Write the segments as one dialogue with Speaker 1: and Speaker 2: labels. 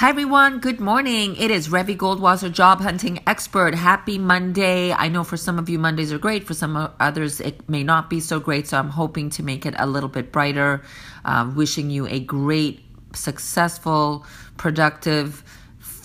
Speaker 1: Hi everyone, good morning. It is Revi Goldwasser, job hunting expert. Happy Monday. I know for some of you Mondays are great, for some others it may not be so great, so I'm hoping to make it a little bit brighter. Uh, wishing you a great, successful, productive,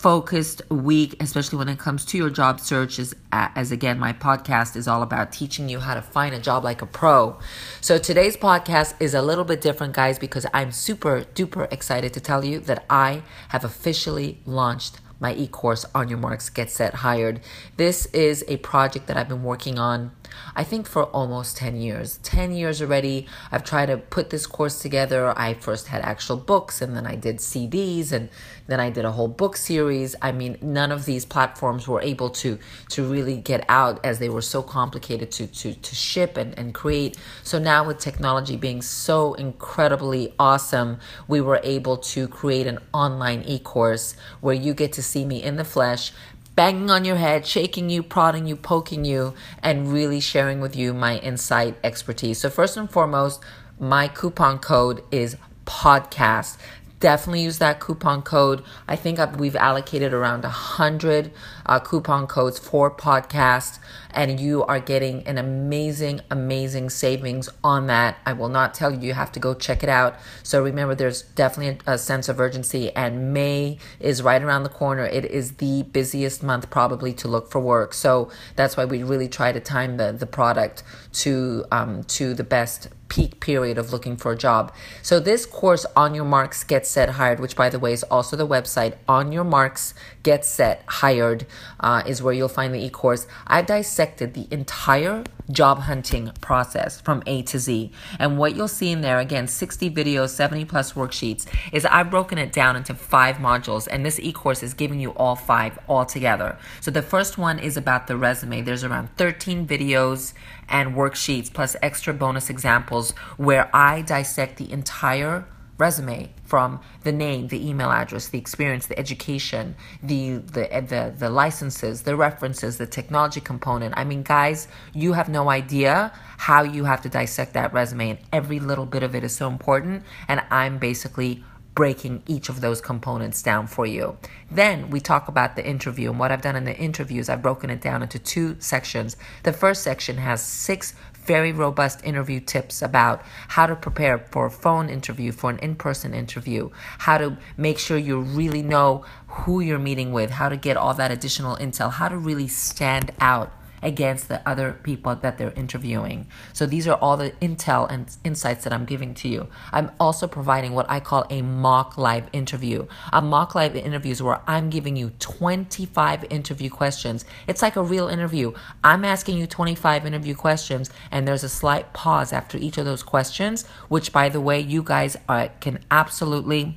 Speaker 1: focused week, especially when it comes to your job search. As, as again, my podcast is all about teaching you how to find a job like a pro. So today's podcast is a little bit different, guys, because I'm super duper excited to tell you that I have officially launched my e course on your marks, get set, hired. This is a project that I've been working on I think for almost 10 years. 10 years already, I've tried to put this course together. I first had actual books and then I did CDs and then I did a whole book series. I mean, none of these platforms were able to to really get out as they were so complicated to to to ship and, and create. So now with technology being so incredibly awesome, we were able to create an online e-course where you get to see me in the flesh banging on your head, shaking you, prodding you, poking you, and really sharing with you my insight expertise. So, first and foremost, my coupon code is podcast definitely use that coupon code. I think we've allocated around a hundred uh, coupon codes for podcasts, and you are getting an amazing, amazing savings on that. I will not tell you; you have to go check it out. So remember, there's definitely a, a sense of urgency, and May is right around the corner. It is the busiest month probably to look for work. So that's why we really try to time the the product to um, to the best peak period of looking for a job. So this course on your marks get set hired, which by the way is also the website on your marks get set hired uh, is where you'll find the e-course. I dissected the entire job hunting process from A to Z. And what you'll see in there, again, 60 videos, 70 plus worksheets, is I've broken it down into five modules. And this e-course is giving you all five all together. So the first one is about the resume. There's around 13 videos and worksheets plus extra bonus examples where I dissect the entire resume from the name, the email address, the experience, the education, the the the the licenses, the references, the technology component. I mean, guys, you have no idea how you have to dissect that resume and every little bit of it is so important and I'm basically breaking each of those components down for you. Then we talk about the interview. And what I've done in the interviews, I've broken it down into two sections. The first section has six very robust interview tips about how to prepare for a phone interview, for an in person interview, how to make sure you really know who you're meeting with, how to get all that additional intel, how to really stand out against the other people that they're interviewing. So these are all the intel and insights that I'm giving to you. I'm also providing what I call a mock live interview. A mock live interview is where I'm giving you 25 interview questions. It's like a real interview. I'm asking you 25 interview questions, and there's a slight pause after each of those questions, which, by the way, you guys are, can absolutely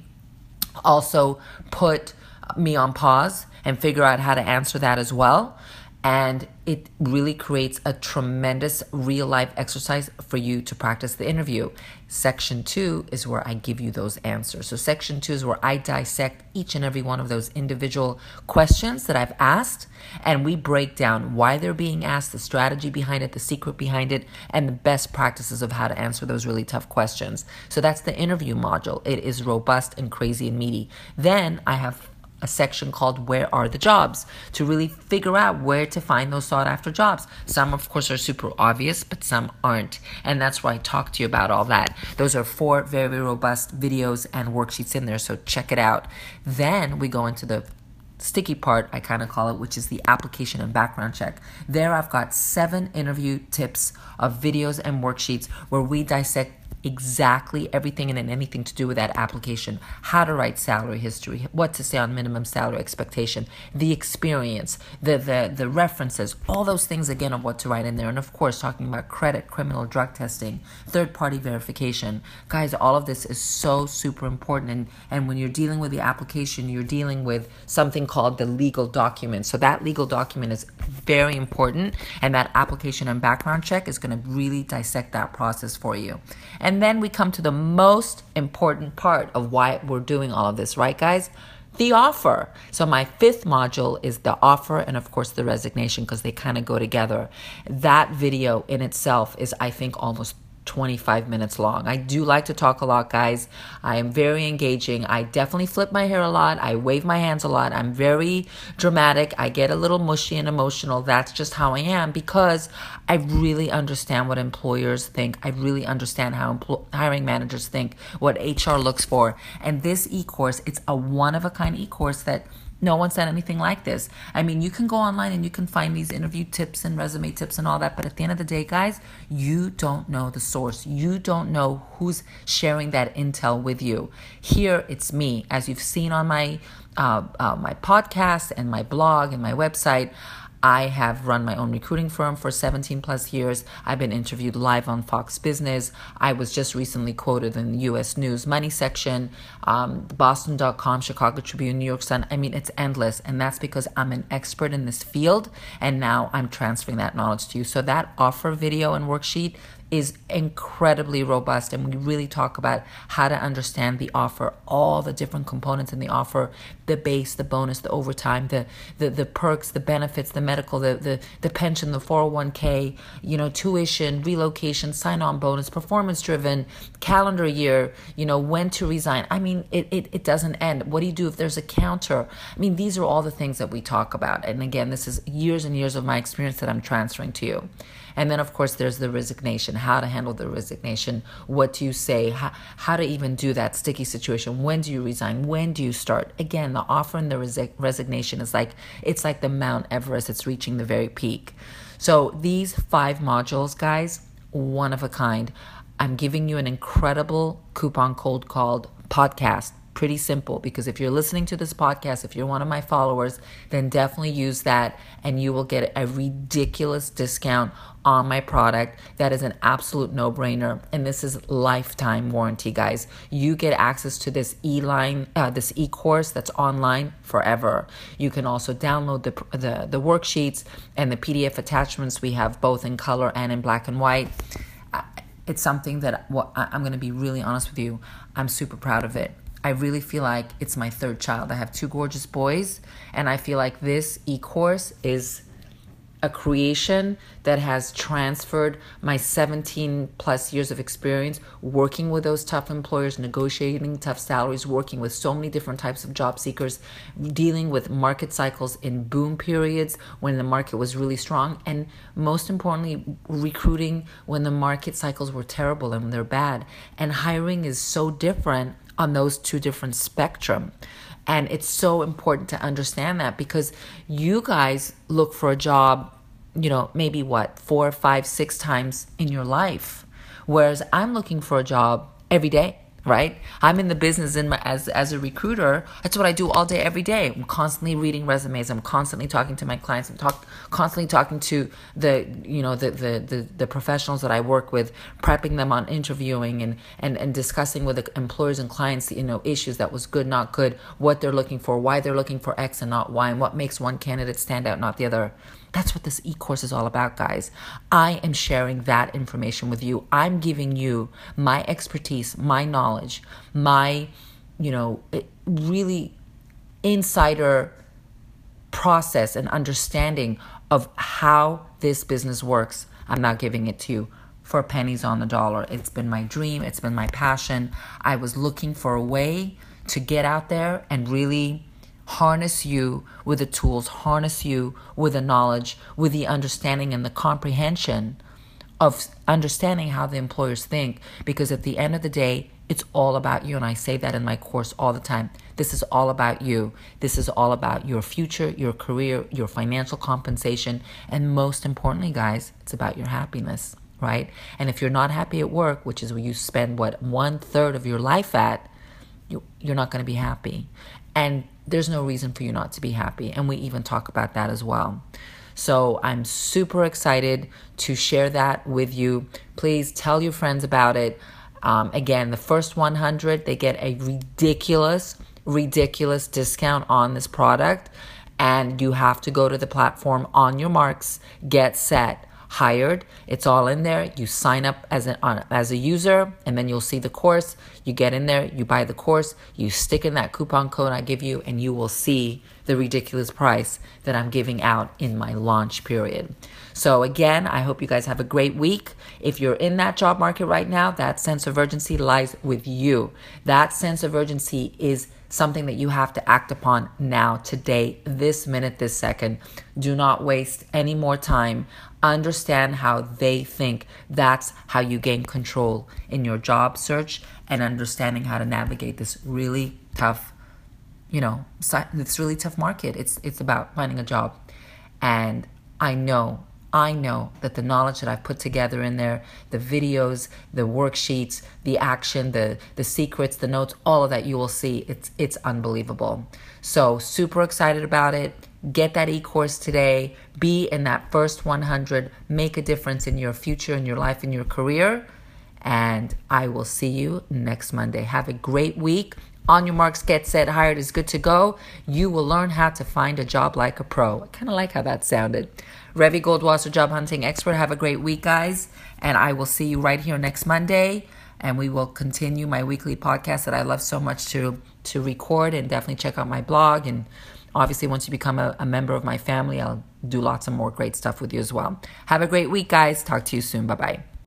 Speaker 1: also put me on pause and figure out how to answer that as well and it really creates a tremendous real life exercise for you to practice the interview. Section two is where I give you those answers. So, section two is where I dissect each and every one of those individual questions that I've asked, and we break down why they're being asked, the strategy behind it, the secret behind it, and the best practices of how to answer those really tough questions. So, that's the interview module. It is robust and crazy and meaty. Then I have a section called Where Are the Jobs to really figure out where to find those sought after jobs. Some, of course, are super obvious, but some aren't. And that's why I talk to you about all that. Those are four very robust videos and worksheets in there, so check it out. Then we go into the sticky part, I kind of call it, which is the application and background check. There, I've got seven interview tips of videos and worksheets where we dissect exactly everything and anything to do with that application. How to write salary history what to say on minimum salary expectation the experience the the, the references all those things again of what to write in there. And of course talking about credit criminal drug testing third party verification. Guys all of this is so super important. And and when you're dealing with the application you're dealing with something called the legal document. So that legal document is very important. And that application and background check is going to really dissect that process for you. and then we come to the most important part of why we're doing all of this, right, guys? The offer. So, my fifth module is the offer and, of course, the resignation because they kind of go together. That video in itself is, I think, almost 25 minutes long. I do like to talk a lot, guys. I am very engaging. I definitely flip my hair a lot. I wave my hands a lot. I'm very dramatic. I get a little mushy and emotional. That's just how I am because I really understand what employers think. I really understand how empl- hiring managers think, what HR looks for. And this e course, it's a one of a kind e course that no one said anything like this. I mean, you can go online and you can find these interview tips and resume tips and all that, but at the end of the day, guys, you don't know the source. You don't know who's sharing that intel with you. Here, it's me. As you've seen on my uh, uh, my podcast and my blog and my website, I have run my own recruiting firm for 17 plus years. I've been interviewed live on Fox Business. I was just recently quoted in the US News Money section, um, Boston.com, Chicago Tribune, New York Sun. I mean, it's endless. And that's because I'm an expert in this field. And now I'm transferring that knowledge to you. So that offer video and worksheet, is incredibly robust and we really talk about how to understand the offer all the different components in the offer the base the bonus the overtime the the, the perks the benefits the medical the, the the pension the 401k you know tuition relocation sign on bonus performance driven calendar year you know when to resign. I mean it, it it doesn't end. What do you do if there's a counter? I mean these are all the things that we talk about. And again this is years and years of my experience that i'm transferring to you and then, of course, there's the resignation how to handle the resignation, what do you say, how, how to even do that sticky situation. When do you resign? When do you start? Again, the offer and the resi- resignation is like it's like the Mount Everest, it's reaching the very peak. So, these five modules, guys, one of a kind. I'm giving you an incredible coupon code called podcast pretty simple because if you're listening to this podcast, if you're one of my followers, then definitely use that and you will get a ridiculous discount on my product. That is an absolute no brainer. And this is lifetime warranty, guys. You get access to this e line, uh, this e course that's online forever. You can also download the, the, the worksheets and the PDF attachments. We have both in color and in black and white. It's something that well, I'm going to be really honest with you. I'm super proud of it. I really feel like it's my third child. I have two gorgeous boys, and I feel like this e course is a creation that has transferred my 17 plus years of experience working with those tough employers, negotiating tough salaries, working with so many different types of job seekers, dealing with market cycles in boom periods when the market was really strong, and most importantly, recruiting when the market cycles were terrible and they're bad. And hiring is so different on those two different spectrum. And it's so important to understand that because you guys look for a job, you know, maybe what, four, five, six times in your life. Whereas I'm looking for a job every day right? I'm in the business in my, as as a recruiter. That's what I do all day, every day. I'm constantly reading resumes. I'm constantly talking to my clients. I'm talk, constantly talking to the you know the, the the the professionals that I work with, prepping them on interviewing and and and discussing with the employers and clients you know issues that was good, not good, what they're looking for, why they're looking for X and not Y, and what makes one candidate stand out, not the other. That's what this e course is all about, guys. I am sharing that information with you. I'm giving you my expertise, my knowledge, my, you know, really insider process and understanding of how this business works. I'm not giving it to you for pennies on the dollar. It's been my dream, it's been my passion. I was looking for a way to get out there and really harness you with the tools, harness you with the knowledge, with the understanding and the comprehension of understanding how the employers think. Because at the end of the day, it's all about you. And I say that in my course all the time. This is all about you. This is all about your future, your career, your financial compensation. And most importantly, guys, it's about your happiness, right? And if you're not happy at work, which is where you spend what one third of your life at, you, you're not going to be happy. And there's no reason for you not to be happy. And we even talk about that as well. So I'm super excited to share that with you. Please tell your friends about it. Um, again, the first 100, they get a ridiculous, ridiculous discount on this product. And you have to go to the platform on your marks, get set. Hired. It's all in there. You sign up as a uh, as a user, and then you'll see the course. You get in there, you buy the course, you stick in that coupon code I give you, and you will see the ridiculous price that I'm giving out in my launch period. So again, I hope you guys have a great week. If you're in that job market right now, that sense of urgency lies with you. That sense of urgency is something that you have to act upon now, today, this minute, this second. Do not waste any more time. Understand how they think. That's how you gain control in your job search and understanding how to navigate this really tough, you know, this really tough market. It's it's about finding a job. And I know I know that the knowledge that I've put together in there, the videos, the worksheets, the action, the the secrets, the notes, all of that you will see. It's it's unbelievable. So super excited about it. Get that e-course today. Be in that first 100. Make a difference in your future, in your life, in your career. And I will see you next Monday. Have a great week. On your marks, get set, hired is good to go. You will learn how to find a job like a pro. I kind of like how that sounded. Revi Goldwasser, job hunting expert. Have a great week, guys. And I will see you right here next Monday. And we will continue my weekly podcast that I love so much to, to record. And definitely check out my blog. And obviously, once you become a, a member of my family, I'll do lots of more great stuff with you as well. Have a great week, guys. Talk to you soon. Bye bye.